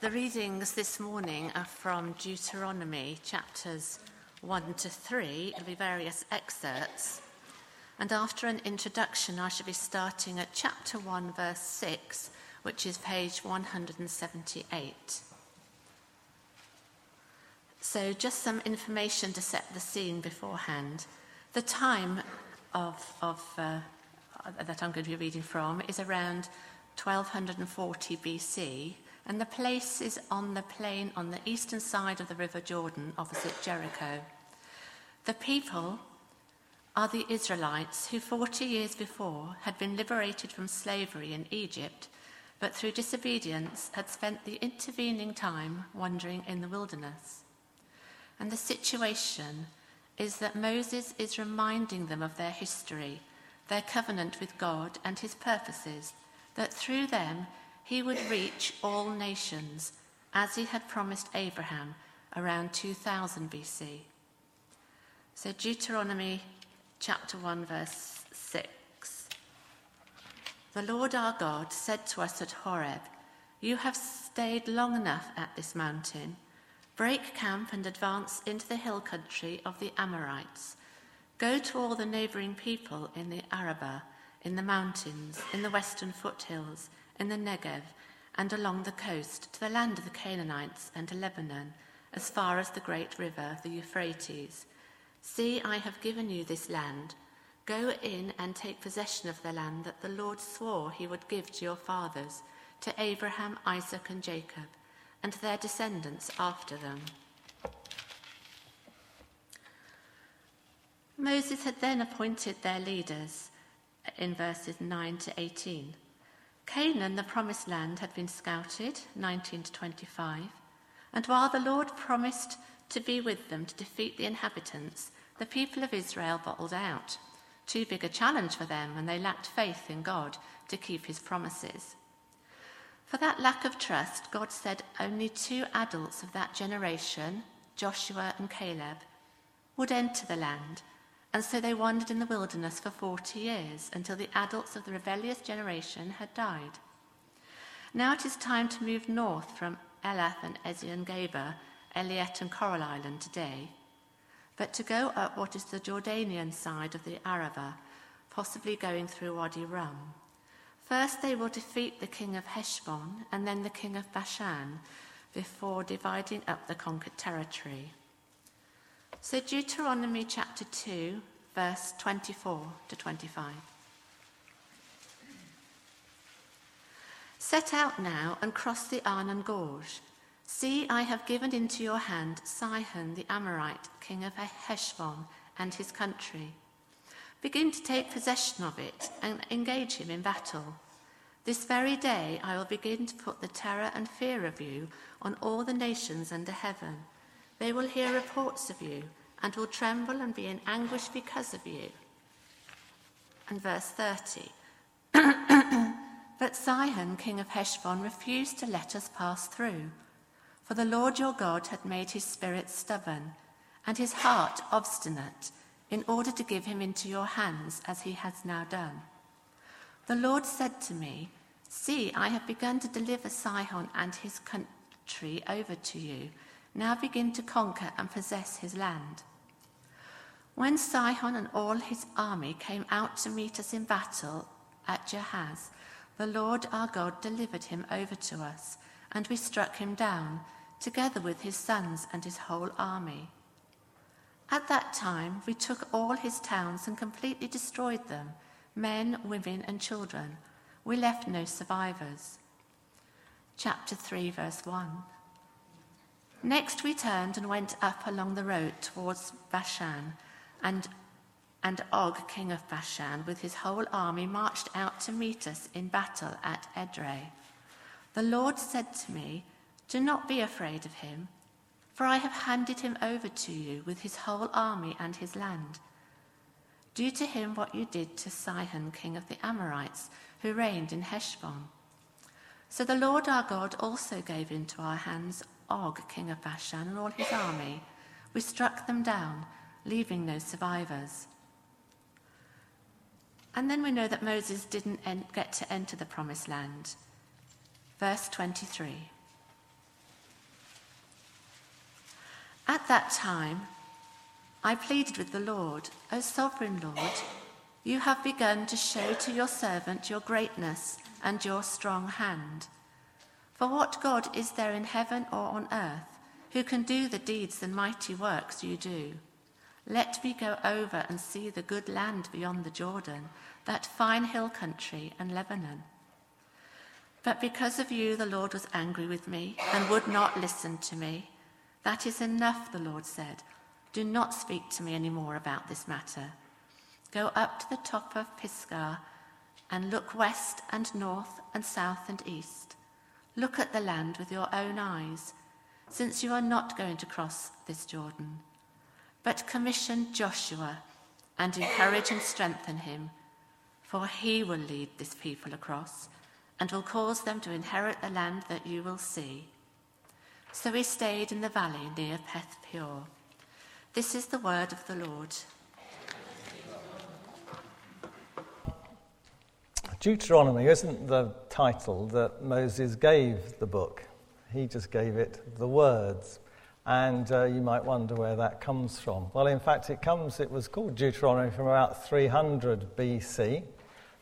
The readings this morning are from Deuteronomy chapters 1 to 3. It'll be various excerpts. And after an introduction, I shall be starting at chapter 1, verse 6, which is page 178. So, just some information to set the scene beforehand. The time of, of uh, that I'm going to be reading from is around 1240 BC, and the place is on the plain on the eastern side of the River Jordan, opposite Jericho. The people are the Israelites who 40 years before had been liberated from slavery in Egypt, but through disobedience had spent the intervening time wandering in the wilderness. And the situation is that Moses is reminding them of their history, their covenant with God, and his purposes, that through them he would reach all nations, as he had promised Abraham around 2000 BC. So, Deuteronomy chapter 1, verse 6. The Lord our God said to us at Horeb, You have stayed long enough at this mountain. Break camp and advance into the hill country of the Amorites. Go to all the neighboring people in the Arabah, in the mountains, in the western foothills, in the Negev, and along the coast, to the land of the Canaanites and to Lebanon, as far as the great river, the Euphrates. See, I have given you this land. Go in and take possession of the land that the Lord swore he would give to your fathers, to Abraham, Isaac, and Jacob and their descendants after them. Moses had then appointed their leaders in verses 9 to 18. Canaan, the promised land, had been scouted, 19 to 25, and while the Lord promised to be with them to defeat the inhabitants, the people of Israel bottled out. Too big a challenge for them, and they lacked faith in God to keep his promises. For that lack of trust, God said only two adults of that generation, Joshua and Caleb, would enter the land, and so they wandered in the wilderness for 40 years until the adults of the rebellious generation had died. Now it is time to move north from Elath and Ezion Geber, Eilat and Coral Island today, but to go up what is the Jordanian side of the Arabah, possibly going through Wadi Rum. First, they will defeat the king of Heshbon and then the king of Bashan before dividing up the conquered territory. So, Deuteronomy chapter 2, verse 24 to 25. Set out now and cross the Arnon Gorge. See, I have given into your hand Sihon the Amorite, king of Heshbon, and his country. Begin to take possession of it and engage him in battle. This very day I will begin to put the terror and fear of you on all the nations under heaven. They will hear reports of you and will tremble and be in anguish because of you. And verse 30. but Sihon, king of Heshbon, refused to let us pass through. For the Lord your God had made his spirit stubborn and his heart obstinate in order to give him into your hands as he has now done. The Lord said to me, See, I have begun to deliver Sihon and his country over to you. Now begin to conquer and possess his land. When Sihon and all his army came out to meet us in battle at Jahaz, the Lord our God delivered him over to us, and we struck him down, together with his sons and his whole army. At that time, we took all his towns and completely destroyed them men, women, and children. We left no survivors. Chapter 3, verse 1. Next, we turned and went up along the road towards Bashan, and, and Og, king of Bashan, with his whole army, marched out to meet us in battle at Edrei. The Lord said to me, Do not be afraid of him, for I have handed him over to you with his whole army and his land. Do to him what you did to Sihon, king of the Amorites, who reigned in Heshbon. So the Lord our God also gave into our hands Og, king of Bashan, and all his army. We struck them down, leaving no survivors. And then we know that Moses didn't en- get to enter the promised land. Verse 23. At that time, I pleaded with the Lord, O sovereign Lord, you have begun to show to your servant your greatness and your strong hand. For what God is there in heaven or on earth who can do the deeds and mighty works you do? Let me go over and see the good land beyond the Jordan, that fine hill country and Lebanon. But because of you, the Lord was angry with me and would not listen to me. That is enough, the Lord said. Do not speak to me any more about this matter. Go up to the top of Pisgah and look west and north and south and east. Look at the land with your own eyes, since you are not going to cross this Jordan. But commission Joshua and encourage and strengthen him, for he will lead this people across and will cause them to inherit the land that you will see. So he stayed in the valley near Beth Peor. This is the word of the Lord. Deuteronomy isn't the title that Moses gave the book. He just gave it the words. And uh, you might wonder where that comes from. Well, in fact, it comes, it was called Deuteronomy from about 300 BC,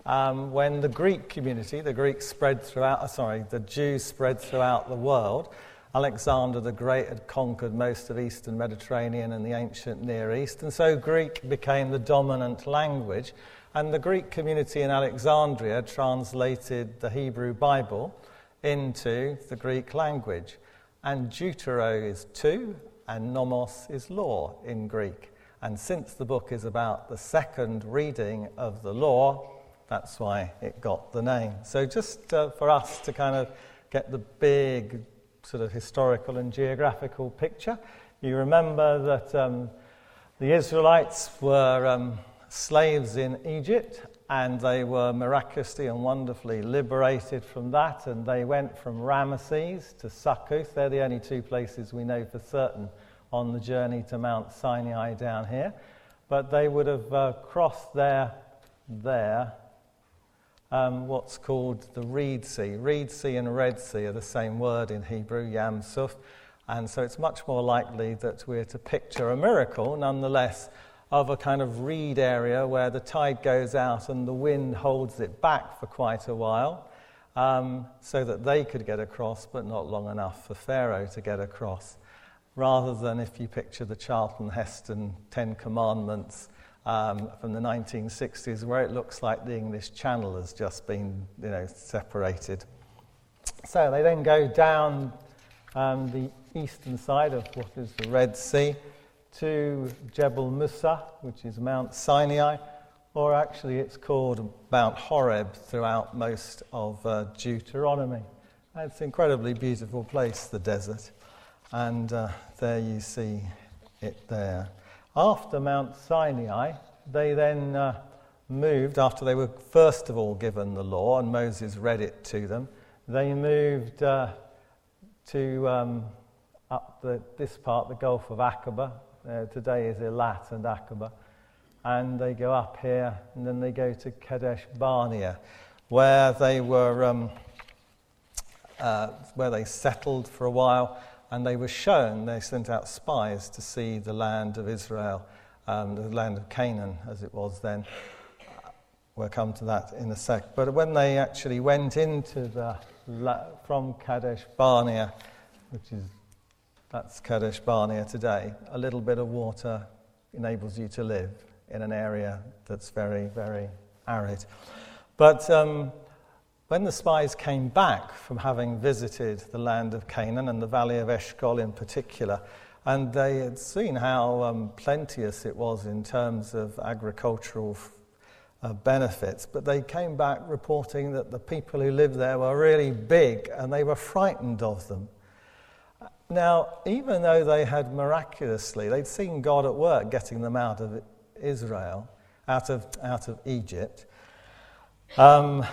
um, when the Greek community, the Greeks spread throughout, uh, sorry, the Jews spread throughout the world. Alexander the Great had conquered most of Eastern Mediterranean and the ancient Near East, and so Greek became the dominant language. And the Greek community in Alexandria translated the Hebrew Bible into the Greek language. And Deutero is two, and nomos is law in Greek. And since the book is about the second reading of the law, that's why it got the name. So, just uh, for us to kind of get the big sort of historical and geographical picture, you remember that um, the Israelites were um, slaves in Egypt and they were miraculously and wonderfully liberated from that. And they went from Ramesses to Succoth. They're the only two places we know for certain on the journey to Mount Sinai down here. But they would have uh, crossed there, there, um, what's called the Reed Sea. Reed Sea and Red Sea are the same word in Hebrew, Yam Suf. And so it's much more likely that we're to picture a miracle, nonetheless, of a kind of reed area where the tide goes out and the wind holds it back for quite a while um, so that they could get across, but not long enough for Pharaoh to get across. Rather than if you picture the Charlton Heston Ten Commandments um, from the 1960s, where it looks like the English Channel has just been you know, separated. So they then go down um, the eastern side of what is the Red Sea to Jebel Musa, which is Mount Sinai, or actually it's called Mount Horeb throughout most of uh, Deuteronomy. It's an incredibly beautiful place, the desert, and uh, there you see it there. After Mount Sinai, they then uh, moved, after they were first of all given the law and Moses read it to them, they moved uh, to um, up the, this part, the Gulf of Aqaba, uh, today is Eilat and Aqaba. And they go up here, and then they go to Kadesh Barnea, where they were, um, uh, where they settled for a while, and they were shown. They sent out spies to see the land of Israel, um, the land of Canaan, as it was then. We'll come to that in a sec. But when they actually went into the from Kadesh Barnea, which is that's Kadesh Barnea today. A little bit of water enables you to live in an area that's very, very arid. But um, when the spies came back from having visited the land of Canaan and the valley of Eshcol in particular, and they had seen how um, plenteous it was in terms of agricultural uh, benefits, but they came back reporting that the people who lived there were really big and they were frightened of them. Now, even though they had miraculously, they'd seen God at work getting them out of Israel, out of, out of Egypt, um,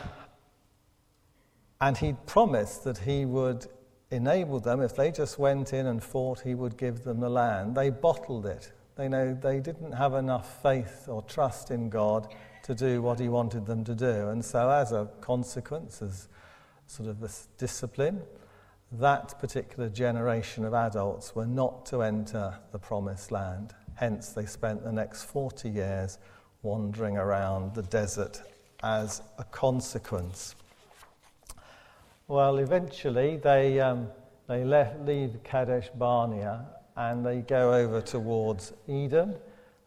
and he'd promised that he would enable them, if they just went in and fought, he would give them the land. They bottled it. They know they didn't have enough faith or trust in God to do what he wanted them to do. And so, as a consequence, as sort of this discipline, that particular generation of adults were not to enter the promised land. Hence, they spent the next 40 years wandering around the desert as a consequence. Well, eventually, they, um, they left, leave Kadesh Barnea and they go over towards Edom.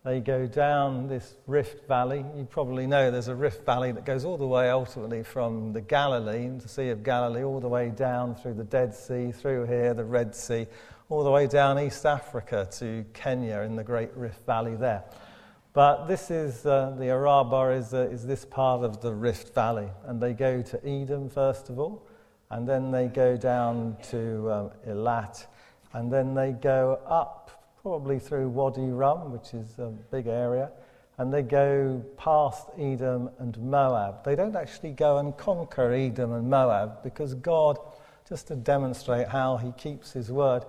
They go down this rift valley. You probably know there's a rift valley that goes all the way ultimately from the Galilee, the Sea of Galilee, all the way down through the Dead Sea, through here, the Red Sea, all the way down East Africa to Kenya in the Great Rift Valley there. But this is, uh, the Arabah is, uh, is this part of the Rift Valley. And they go to Edom first of all, and then they go down to um, Elat, and then they go up probably through Wadi Rum, which is a big area, and they go past Edom and Moab. They don't actually go and conquer Edom and Moab because God, just to demonstrate how he keeps his word,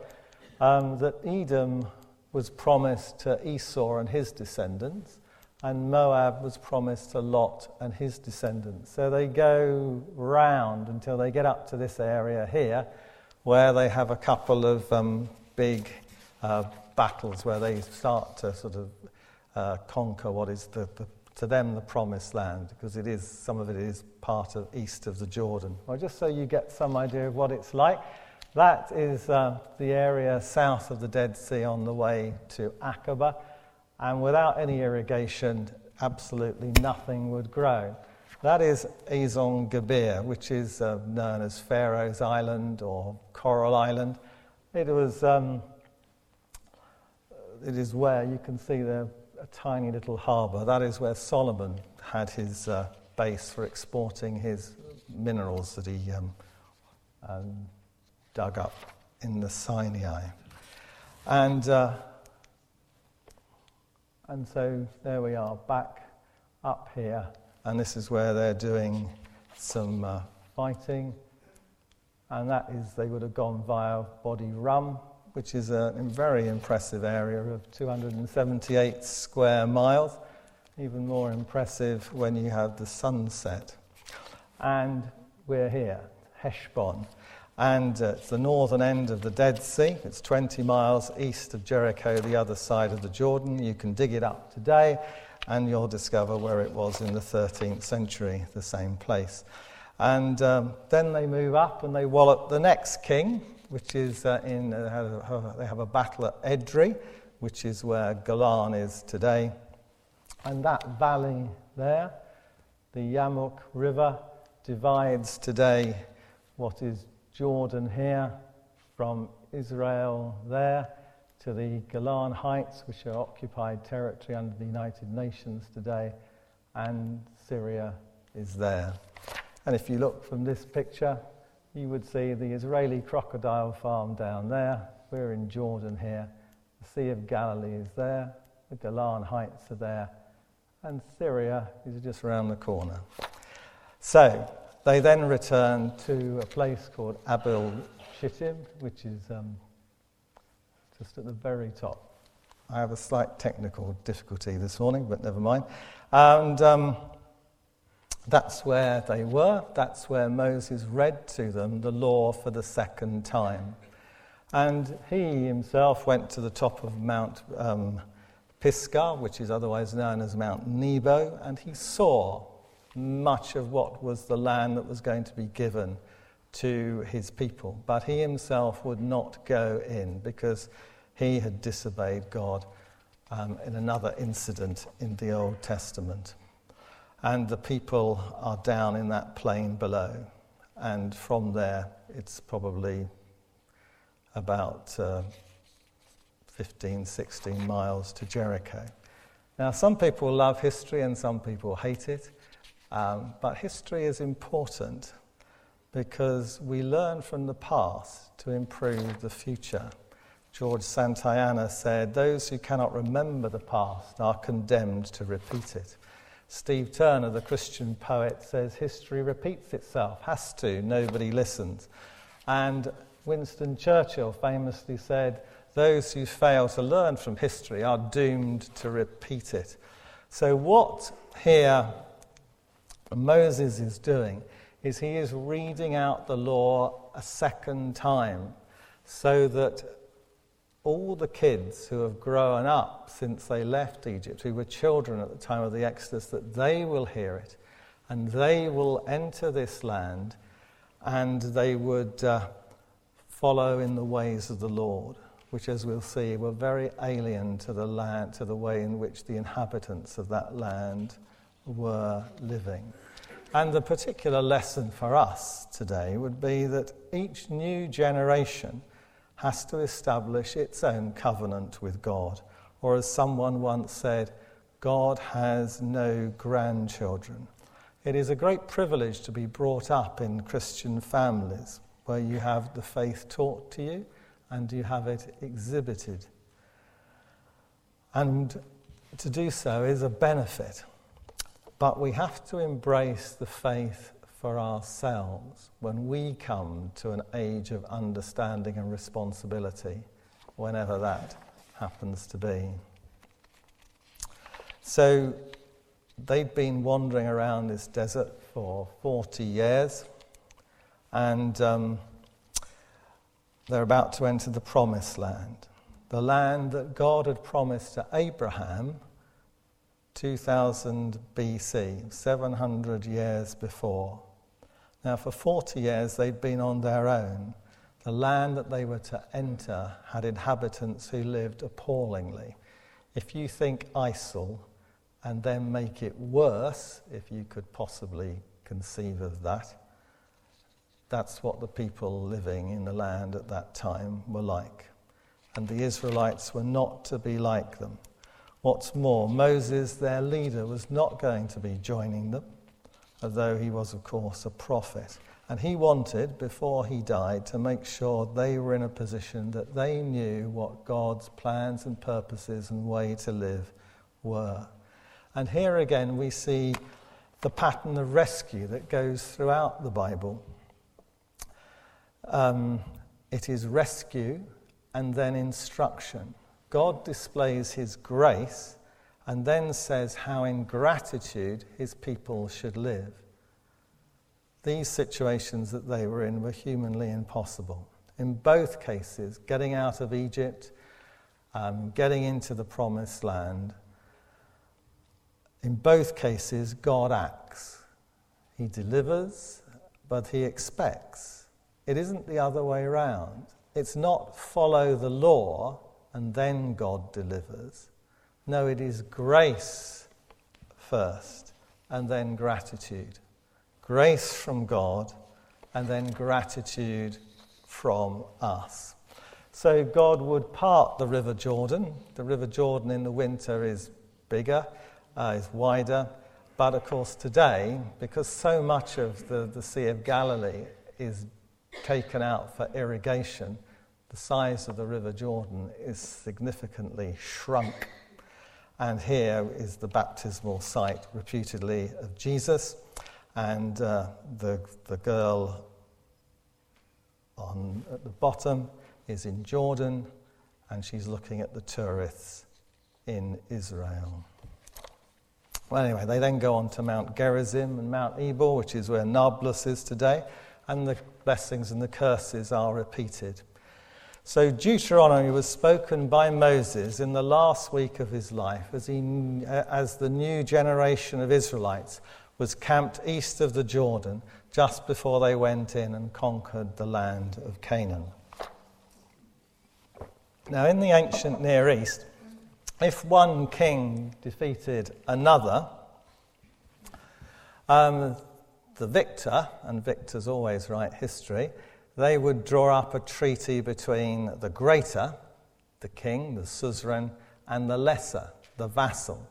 um, that Edom was promised to Esau and his descendants, and Moab was promised to Lot and his descendants. So they go round until they get up to this area here, where they have a couple of um, big uh, battles where they start to sort of uh, conquer what is the, the, to them the promised land, because it is, some of it is part of east of the Jordan. Well, just so you get some idea of what it's like, that is uh, the area south of the Dead Sea on the way to Aqaba, and without any irrigation, absolutely nothing would grow. That is Ezion Geber, which is uh, known as Pharaoh's Island or Coral Island. It was um, it is where you can see the, a tiny little harbour. That is where Solomon had his uh, base for exporting his minerals that he um, um, dug up in the Sinai. And, uh, and so there we are, back up here. And this is where they're doing some uh, fighting. And that is, they would have gone via Wadi Rum, which is a very impressive area of 278 square miles. Even more impressive when you have the sunset. And we're here, Heshbon. And uh, it's the northern end of the Dead Sea. It's 20 miles east of Jericho, the other side of the Jordan. You can dig it up today, and you'll discover where it was in the 13th century, the same place. And um, then they move up and they wallop the next king, which is uh, in, uh, they have a battle at Edrei, which is where Golan is today. And that valley there, the Yarmuk River, divides today what is Jordan here from Israel there to the Golan Heights, which are occupied territory under the United Nations today, and Syria is there. And if you look from this picture, you would see the Israeli crocodile farm down there. We're in Jordan here. The Sea of Galilee is there. The Golan Heights are there. And Syria is just around the corner. So they then return to a place called Abel Shittim, which is um, just at the very top. I have a slight technical difficulty this morning, but never mind. And um, that's where they were. That's where Moses read to them the law for the second time. And he himself went to the top of Mount um, Pisgah, which is otherwise known as Mount Nebo, and he saw much of what was the land that was going to be given to his people. But he himself would not go in because he had disobeyed God um, in another incident in the Old Testament and the people are down in that plain below. And from there, it's probably about uh, 15, 16 miles to Jericho. Now, some people love history and some people hate it, um, but history is important because we learn from the past to improve the future. George Santayana said, Those who cannot remember the past are condemned to repeat it. Steve Turner, the Christian poet, says history repeats itself, has to, nobody listens. And Winston Churchill famously said, Those who fail to learn from history are doomed to repeat it. So, what here Moses is doing is he is reading out the law a second time so that all the kids who have grown up since they left Egypt, who were children at the time of the Exodus, that they will hear it and they will enter this land and they would uh, follow in the ways of the Lord, which, as we'll see, were very alien to the land, to the way in which the inhabitants of that land were living. And the particular lesson for us today would be that each new generation has to establish its own covenant with God. Or, as someone once said, God has no grandchildren. It is a great privilege to be brought up in Christian families where you have the faith taught to you and you have it exhibited. And to do so is a benefit. But we have to embrace the faith for ourselves when we come to an age of understanding and responsibility, whenever that happens to be. So they'd been wandering around this desert for 40 years, and um, they're about to enter the promised land. The land that God had promised to Abraham 2000 BC, 700 years before. Now, for 40 years, they'd been on their own. The land that they were to enter had inhabitants who lived appallingly. If you think ISIL and then make it worse, if you could possibly conceive of that, that's what the people living in the land at that time were like. And the Israelites were not to be like them. What's more, Moses, their leader, was not going to be joining them although he was, of course, a prophet. And he wanted, before he died, to make sure they were in a position that they knew what God's plans and purposes and way to live were. And here again, we see the pattern of rescue that goes throughout the Bible. Um, it is rescue and then instruction. God displays his grace and then says how in gratitude his people should live. These situations that they were in were humanly impossible. In both cases, getting out of Egypt, um, getting into the promised land, in both cases, God acts. He delivers, but he expects. It isn't the other way around. It's not follow the law and then God delivers. No, it is grace first and then gratitude. Grace from God and then gratitude from us. So God would part the River Jordan. The River Jordan in the winter is bigger, uh, is wider. But of course, today, because so much of the, the Sea of Galilee is taken out for irrigation, the size of the River Jordan is significantly shrunk and here is the baptismal site, reputedly, of Jesus. And uh, the, the girl on, at the bottom is in Jordan, and she's looking at the tourists in Israel. Well, anyway, they then go on to Mount Gerizim and Mount Ebal, which is where Nablus is today, and the blessings and the curses are repeated. So, Deuteronomy was spoken by Moses in the last week of his life as, he, as the new generation of Israelites was camped east of the Jordan just before they went in and conquered the land of Canaan. Now, in the ancient Near East, if one king defeated another, um, the victor, and victors always write history, they would draw up a treaty between the greater, the king, the suzerain, and the lesser, the vassal.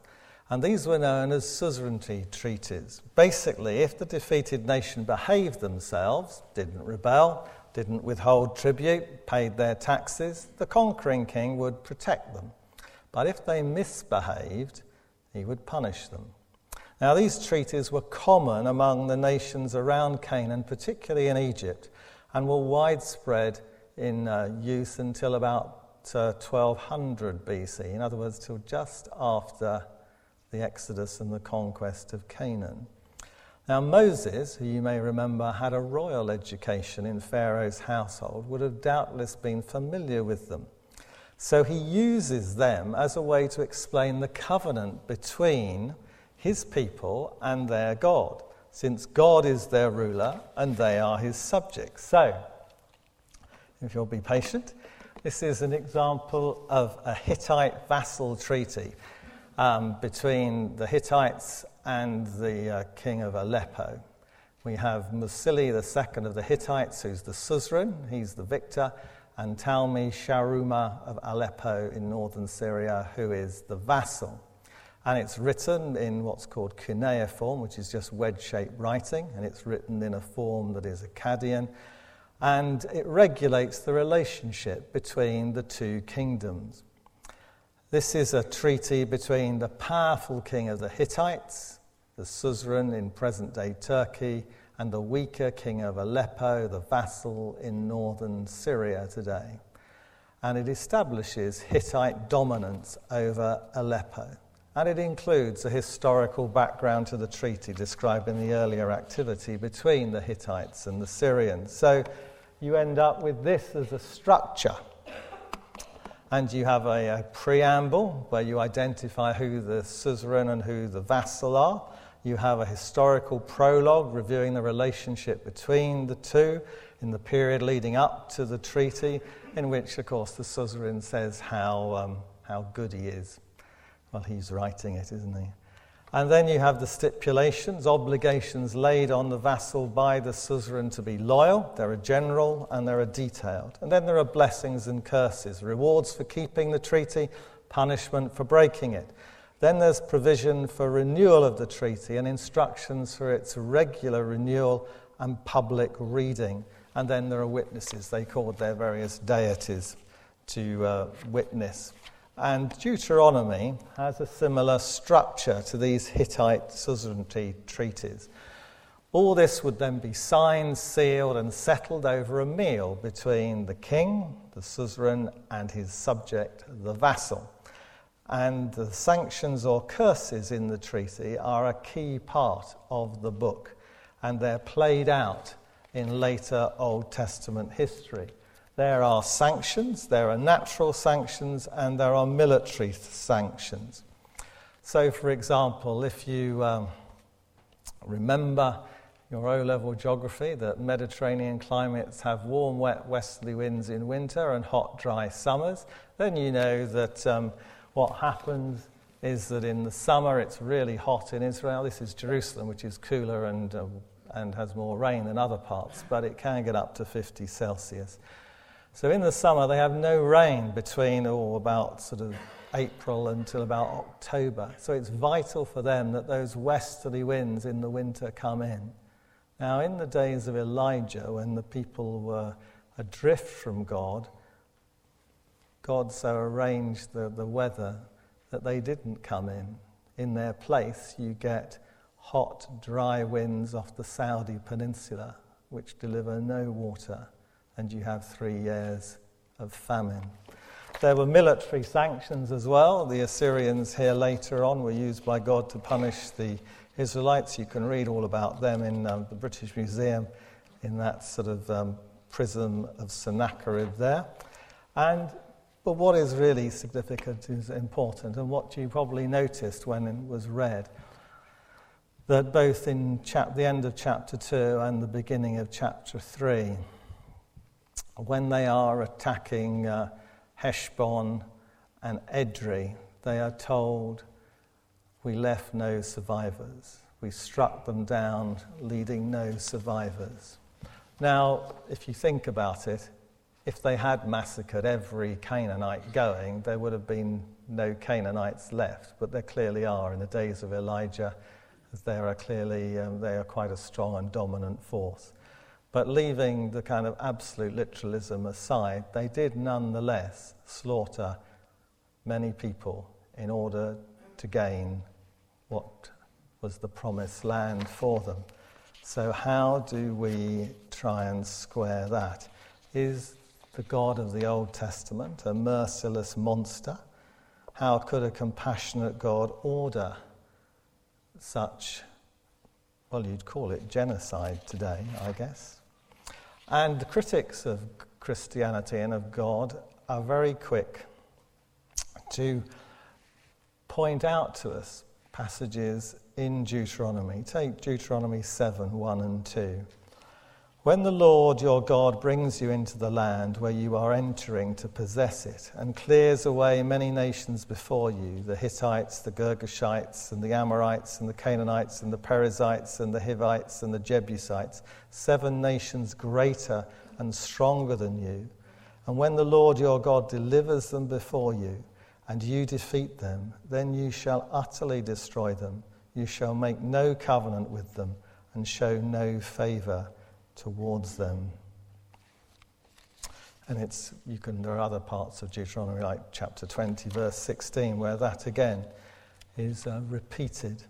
And these were known as suzerainty treaties. Basically, if the defeated nation behaved themselves, didn't rebel, didn't withhold tribute, paid their taxes, the conquering king would protect them. But if they misbehaved, he would punish them. Now, these treaties were common among the nations around Canaan, particularly in Egypt, and were widespread in uh, use until about uh, 1200 BC, in other words, till just after the Exodus and the conquest of Canaan. Now, Moses, who you may remember had a royal education in Pharaoh's household, would have doubtless been familiar with them. So he uses them as a way to explain the covenant between his people and their God, since God is their ruler and they are his subjects. So, if you'll be patient, this is an example of a Hittite vassal treaty um, between the Hittites and the uh, king of Aleppo. We have Mursili II of the Hittites, who's the suzerain, he's the victor, and Talmi Sharuma of Aleppo in northern Syria, who is the vassal. And it's written in what's called cuneiform, which is just wedge shaped writing, and it's written in a form that is Akkadian. And it regulates the relationship between the two kingdoms. This is a treaty between the powerful king of the Hittites, the suzerain in present day Turkey, and the weaker king of Aleppo, the vassal in northern Syria today. And it establishes Hittite dominance over Aleppo. And it includes a historical background to the treaty describing the earlier activity between the Hittites and the Syrians. So you end up with this as a structure and you have a, a, preamble where you identify who the suzerain and who the vassal are. You have a historical prologue reviewing the relationship between the two in the period leading up to the treaty, in which, of course, the suzerain says how, um, how good he is. Well, he's writing it, isn't he? And then you have the stipulations, obligations laid on the vassal by the suzerain to be loyal. There are general and there are detailed. And then there are blessings and curses, rewards for keeping the treaty, punishment for breaking it. Then there's provision for renewal of the treaty and instructions for its regular renewal and public reading. And then there are witnesses. They called their various deities to uh, witness. And Deuteronomy has a similar structure to these Hittite suzerainty treaties. All this would then be signed, sealed, and settled over a meal between the king, the suzerain, and his subject, the vassal. And the sanctions or curses in the treaty are a key part of the book, and they're played out in later Old Testament history. There are sanctions, there are natural sanctions, and there are military sanctions. So, for example, if you um, remember your O level geography that Mediterranean climates have warm, wet westerly winds in winter and hot, dry summers, then you know that um, what happens is that in the summer it's really hot in Israel. This is Jerusalem, which is cooler and, uh, and has more rain than other parts, but it can get up to 50 Celsius. So in the summer, they have no rain between or about sort of April until about October. So it's vital for them that those westerly winds in the winter come in. Now, in the days of Elijah, when the people were adrift from God, God so arranged the, the weather that they didn't come in. In their place, you get hot, dry winds off the Saudi peninsula, which deliver no water and you have three years of famine. There were military sanctions as well. The Assyrians here later on were used by God to punish the Israelites. You can read all about them in um, the British Museum in that sort of um, prism of Sennacherib there. And but what is really significant is important, and what you probably noticed when it was read, that both in chap- the end of chapter 2 and the beginning of chapter 3, when they are attacking uh, Heshbon and Edrei, they are told, We left no survivors. We struck them down, leading no survivors. Now, if you think about it, if they had massacred every Canaanite going, there would have been no Canaanites left. But there clearly are in the days of Elijah, they are clearly um, they are quite a strong and dominant force. But leaving the kind of absolute literalism aside, they did nonetheless slaughter many people in order to gain what was the promised land for them. So, how do we try and square that? Is the God of the Old Testament a merciless monster? How could a compassionate God order such well, you'd call it genocide today, I guess. And the critics of Christianity and of God are very quick to point out to us passages in Deuteronomy. Take Deuteronomy 7 1 and 2. When the Lord your God brings you into the land where you are entering to possess it, and clears away many nations before you the Hittites, the Girgashites, and the Amorites, and the Canaanites, and the Perizzites, and the Hivites, and the Jebusites, seven nations greater and stronger than you. And when the Lord your God delivers them before you, and you defeat them, then you shall utterly destroy them. You shall make no covenant with them, and show no favour towards them. And it's, you can, there are other parts of Deuteronomy, like chapter 20, verse 16, where that again is uh, repeated.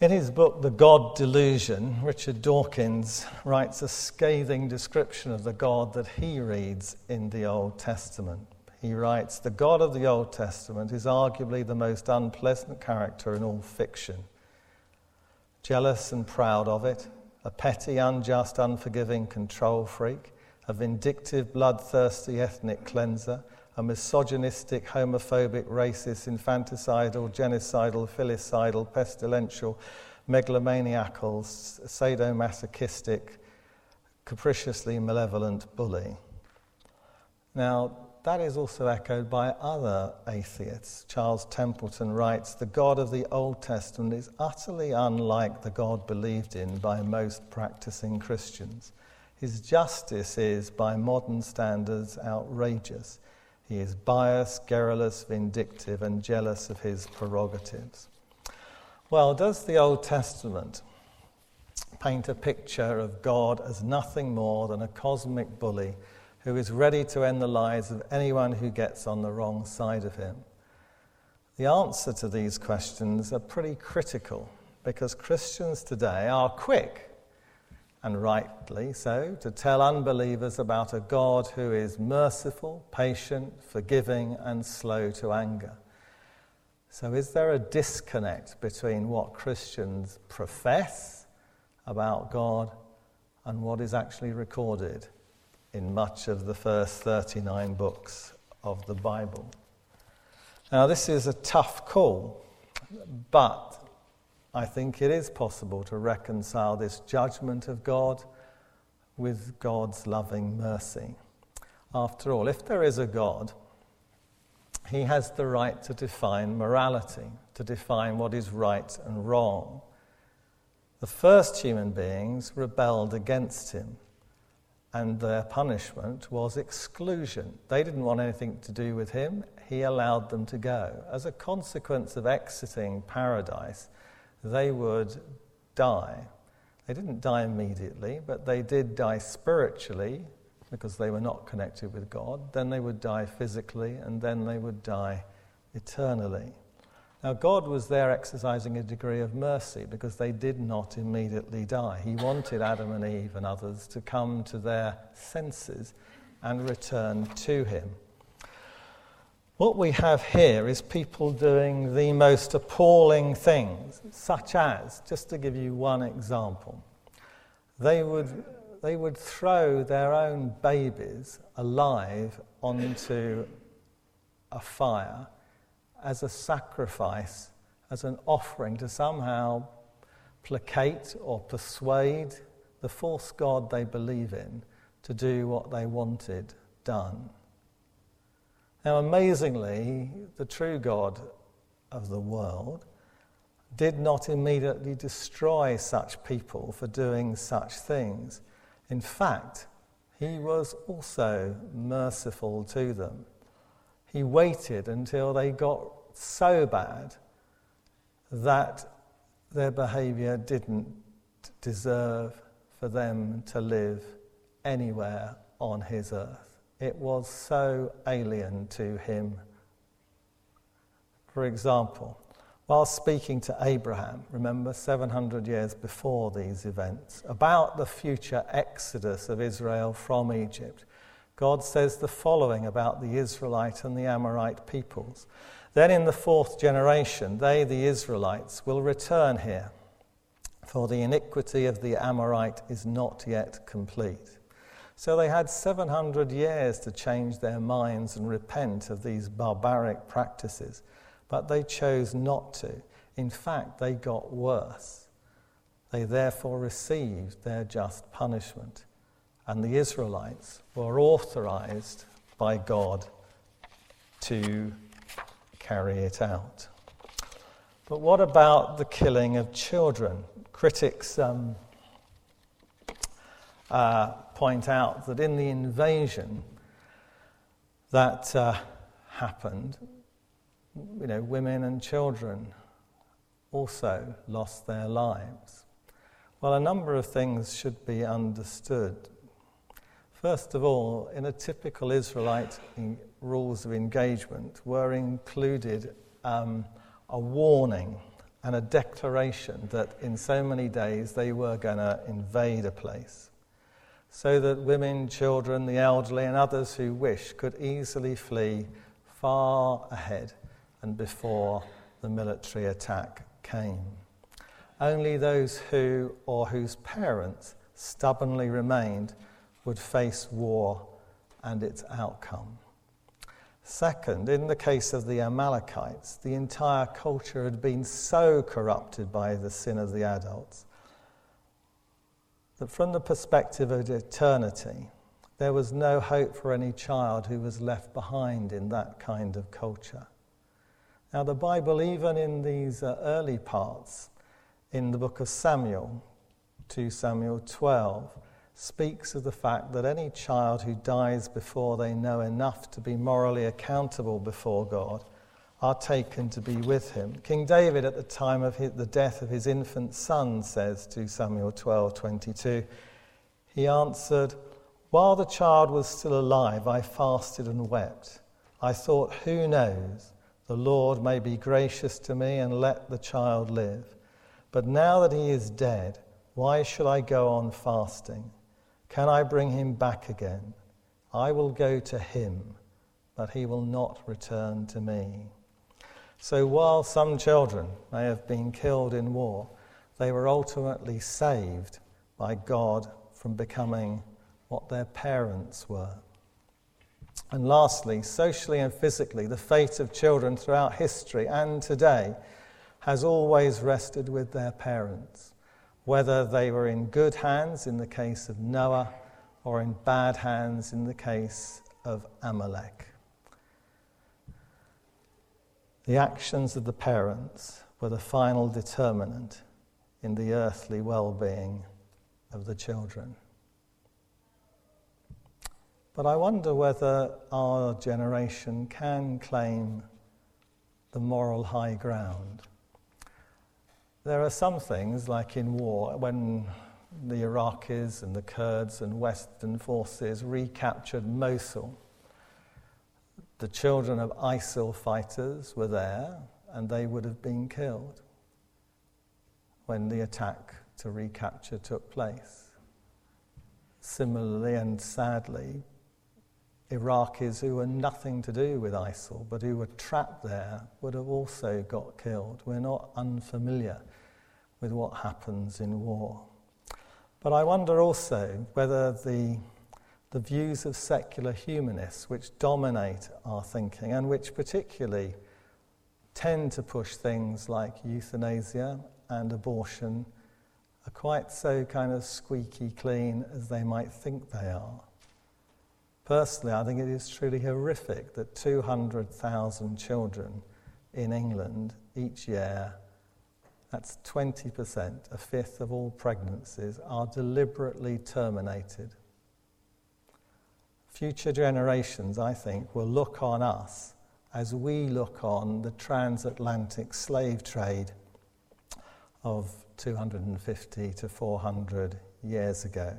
In his book, The God Delusion, Richard Dawkins writes a scathing description of the God that he reads in the Old Testament. He writes, The God of the Old Testament is arguably the most unpleasant character in all fiction. Jealous and proud of it, a petty, unjust, unforgiving control freak, a vindictive, bloodthirsty ethnic cleanser, a misogynistic, homophobic, racist, infanticidal, genocidal, filicidal, pestilential, megalomaniacal, sadomasochistic, capriciously malevolent bully. Now, that is also echoed by other atheists. Charles Templeton writes The God of the Old Testament is utterly unlike the God believed in by most practicing Christians. His justice is, by modern standards, outrageous. He is biased, garrulous, vindictive, and jealous of his prerogatives. Well, does the Old Testament paint a picture of God as nothing more than a cosmic bully? Who is ready to end the lives of anyone who gets on the wrong side of him? The answer to these questions are pretty critical because Christians today are quick, and rightly so, to tell unbelievers about a God who is merciful, patient, forgiving, and slow to anger. So, is there a disconnect between what Christians profess about God and what is actually recorded in much of the first 39 books of the Bible. Now, this is a tough call, but I think it is possible to reconcile this judgment of God with God's loving mercy. After all, if there is a God, he has the right to define morality, to define what is right and wrong. The first human beings rebelled against him and their punishment was exclusion. They didn't want anything to do with him, he allowed them to go. As a consequence of exiting paradise, they would die. They didn't die immediately, but they did die spiritually because they were not connected with God. Then they would die physically, and then they would die eternally. Now, God was there exercising a degree of mercy because they did not immediately die. He wanted Adam and Eve and others to come to their senses and return to Him. What we have here is people doing the most appalling things, such as, just to give you one example, they would, they would throw their own babies alive onto a fire as a sacrifice, as an offering to somehow placate or persuade the false God they believe in to do what they wanted done. Now, amazingly, the true God of the world did not immediately destroy such people for doing such things. In fact, he was also merciful to them. He waited until they got so bad that their behavior didn't deserve for them to live anywhere on his earth. It was so alien to him. For example, while speaking to Abraham, remember 700 years before these events, about the future exodus of Israel from Egypt, God says the following about the Israelite and the Amorite peoples. Then in the fourth generation, they, the Israelites, will return here. for the iniquity of the Amorite is not yet complete. So they had 700 years to change their minds and repent of these barbaric practices, but they chose not to. In fact, they got worse. They therefore received their just punishment, and the Israelites were authorized by God to carry it out. But what about the killing of children? Critics um, uh, point out that in the invasion that uh, happened, you know, women and children also lost their lives. Well, a number of things should be understood. First of all, in a typical Israelite rules of engagement were included um, a warning and a declaration that in so many days they were going to invade a place, so that women, children, the elderly, and others who wish could easily flee far ahead and before the military attack came. Only those who or whose parents stubbornly remained would face war and its outcome. Second, in the case of the Amalekites, the entire culture had been so corrupted by the sin of the adults that from the perspective of eternity, there was no hope for any child who was left behind in that kind of culture. Now, the Bible, even in these uh, early parts, in the book of Samuel, 2 Samuel 12, speaks of the fact that any child who dies before they know enough to be morally accountable before God are taken to be with him. King David, at the time of his, the death of his infant son, says to Samuel 12:22, he answered, "While the child was still alive, I fasted and wept. I thought, who knows, the Lord may be gracious to me and let the child live. But now that he is dead, why should I go on fasting?" Can I bring him back again? I will go to him, but he will not return to me. So while some children may have been killed in war, they were ultimately saved by God from becoming what their parents were. And lastly, socially and physically, the fate of children throughout history and today has always rested with their parents whether they were in good hands in the case of Noah or in bad hands in the case of Amalek. The actions of the parents were the final determinant in the earthly well being of the children. But I wonder whether our generation can claim the moral high ground there are some things, like in war, when the Iraqis and the Kurds and Western forces recaptured Mosul, the children of ISIL fighters were there and they would have been killed when the attack to recapture took place. Similarly and sadly, Iraqis who were nothing to do with ISIL but who were trapped there would have also got killed. We're not unfamiliar with what happens in war. But I wonder also whether the, the views of secular humanists, which dominate our thinking and which particularly tend to push things like euthanasia and abortion, are quite so kind of squeaky clean as they might think they are. Personally, I think it is truly horrific that 200,000 children in England each year that's 20%, a fifth of all pregnancies, are deliberately terminated. Future generations, I think, will look on us as we look on the transatlantic slave trade of 250 to 400 years ago.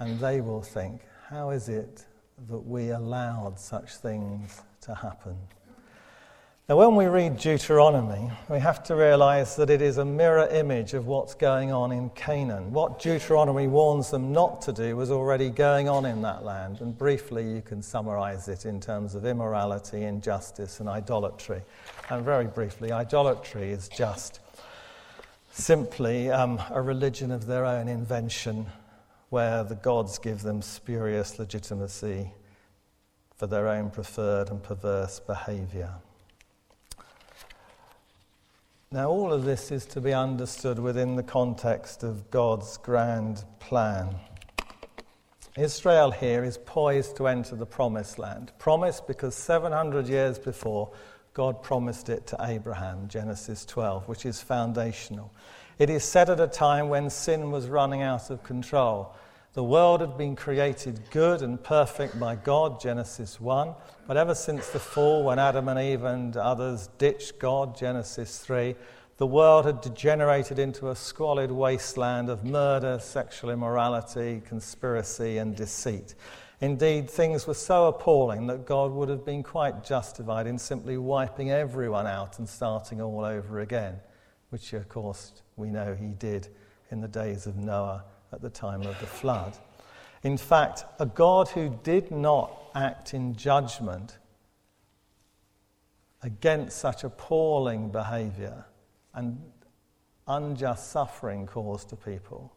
And they will think, how is it that we allowed such things to happen? Now, when we read Deuteronomy, we have to realize that it is a mirror image of what's going on in Canaan. What Deuteronomy warns them not to do was already going on in that land. And briefly, you can summarize it in terms of immorality, injustice, and idolatry. And very briefly, idolatry is just simply um, a religion of their own invention where the gods give them spurious legitimacy for their own preferred and perverse behavior. Now, all of this is to be understood within the context of God's grand plan. Israel here is poised to enter the promised land. Promised because 700 years before, God promised it to Abraham, Genesis 12, which is foundational. It is said at a time when sin was running out of control. The world had been created good and perfect by God, Genesis 1. But ever since the fall, when Adam and Eve and others ditched God, Genesis 3, the world had degenerated into a squalid wasteland of murder, sexual immorality, conspiracy, and deceit. Indeed, things were so appalling that God would have been quite justified in simply wiping everyone out and starting all over again, which, of course, we know he did in the days of Noah at the time of the flood. In fact, a God who did not act in judgment against such appalling behavior and unjust suffering caused to people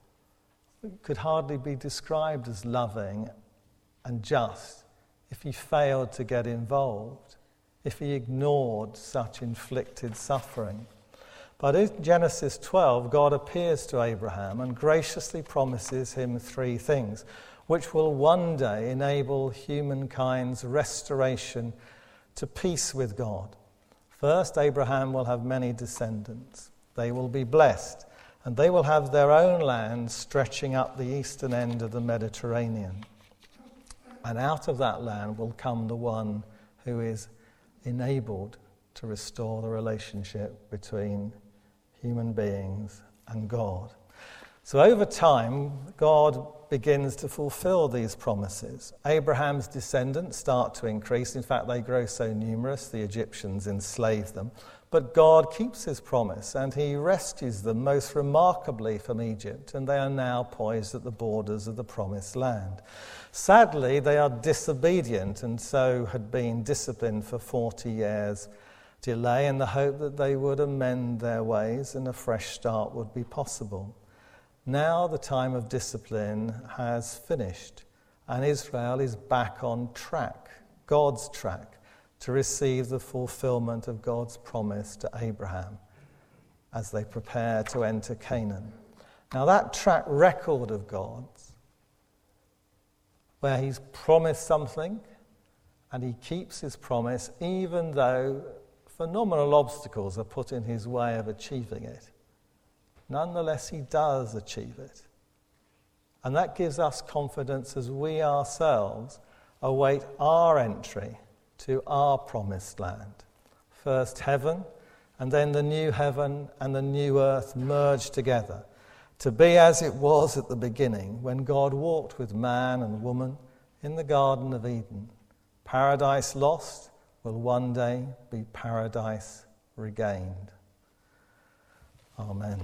could hardly be described as loving and just if he failed to get involved, if he ignored such inflicted suffering. But in Genesis 12, God appears to Abraham and graciously promises him three things, which will one day enable humankind's restoration to peace with God. First, Abraham will have many descendants. They will be blessed, and they will have their own land stretching up the eastern end of the Mediterranean. And out of that land will come the one who is enabled to restore the relationship between human beings and God. So over time, God begins to fulfill these promises. Abraham's descendants start to increase. In fact, they grow so numerous, the Egyptians enslave them. But God keeps his promise and he rescues them most remarkably from Egypt, and they are now poised at the borders of the promised land. Sadly, they are disobedient and so had been disciplined for 40 years delay in the hope that they would amend their ways and a fresh start would be possible. Now the time of discipline has finished, and Israel is back on track, God's track, to receive the fulfillment of God's promise to Abraham as they prepare to enter Canaan. Now, that track record of God's, where He's promised something and He keeps His promise, even though phenomenal obstacles are put in his way of achieving it. Nonetheless, he does achieve it. And that gives us confidence as we ourselves await our entry to our promised land. First heaven, and then the new heaven and the new earth merged together to be as it was at the beginning when God walked with man and woman in the Garden of Eden. Paradise lost will one day be paradise regained. Amen.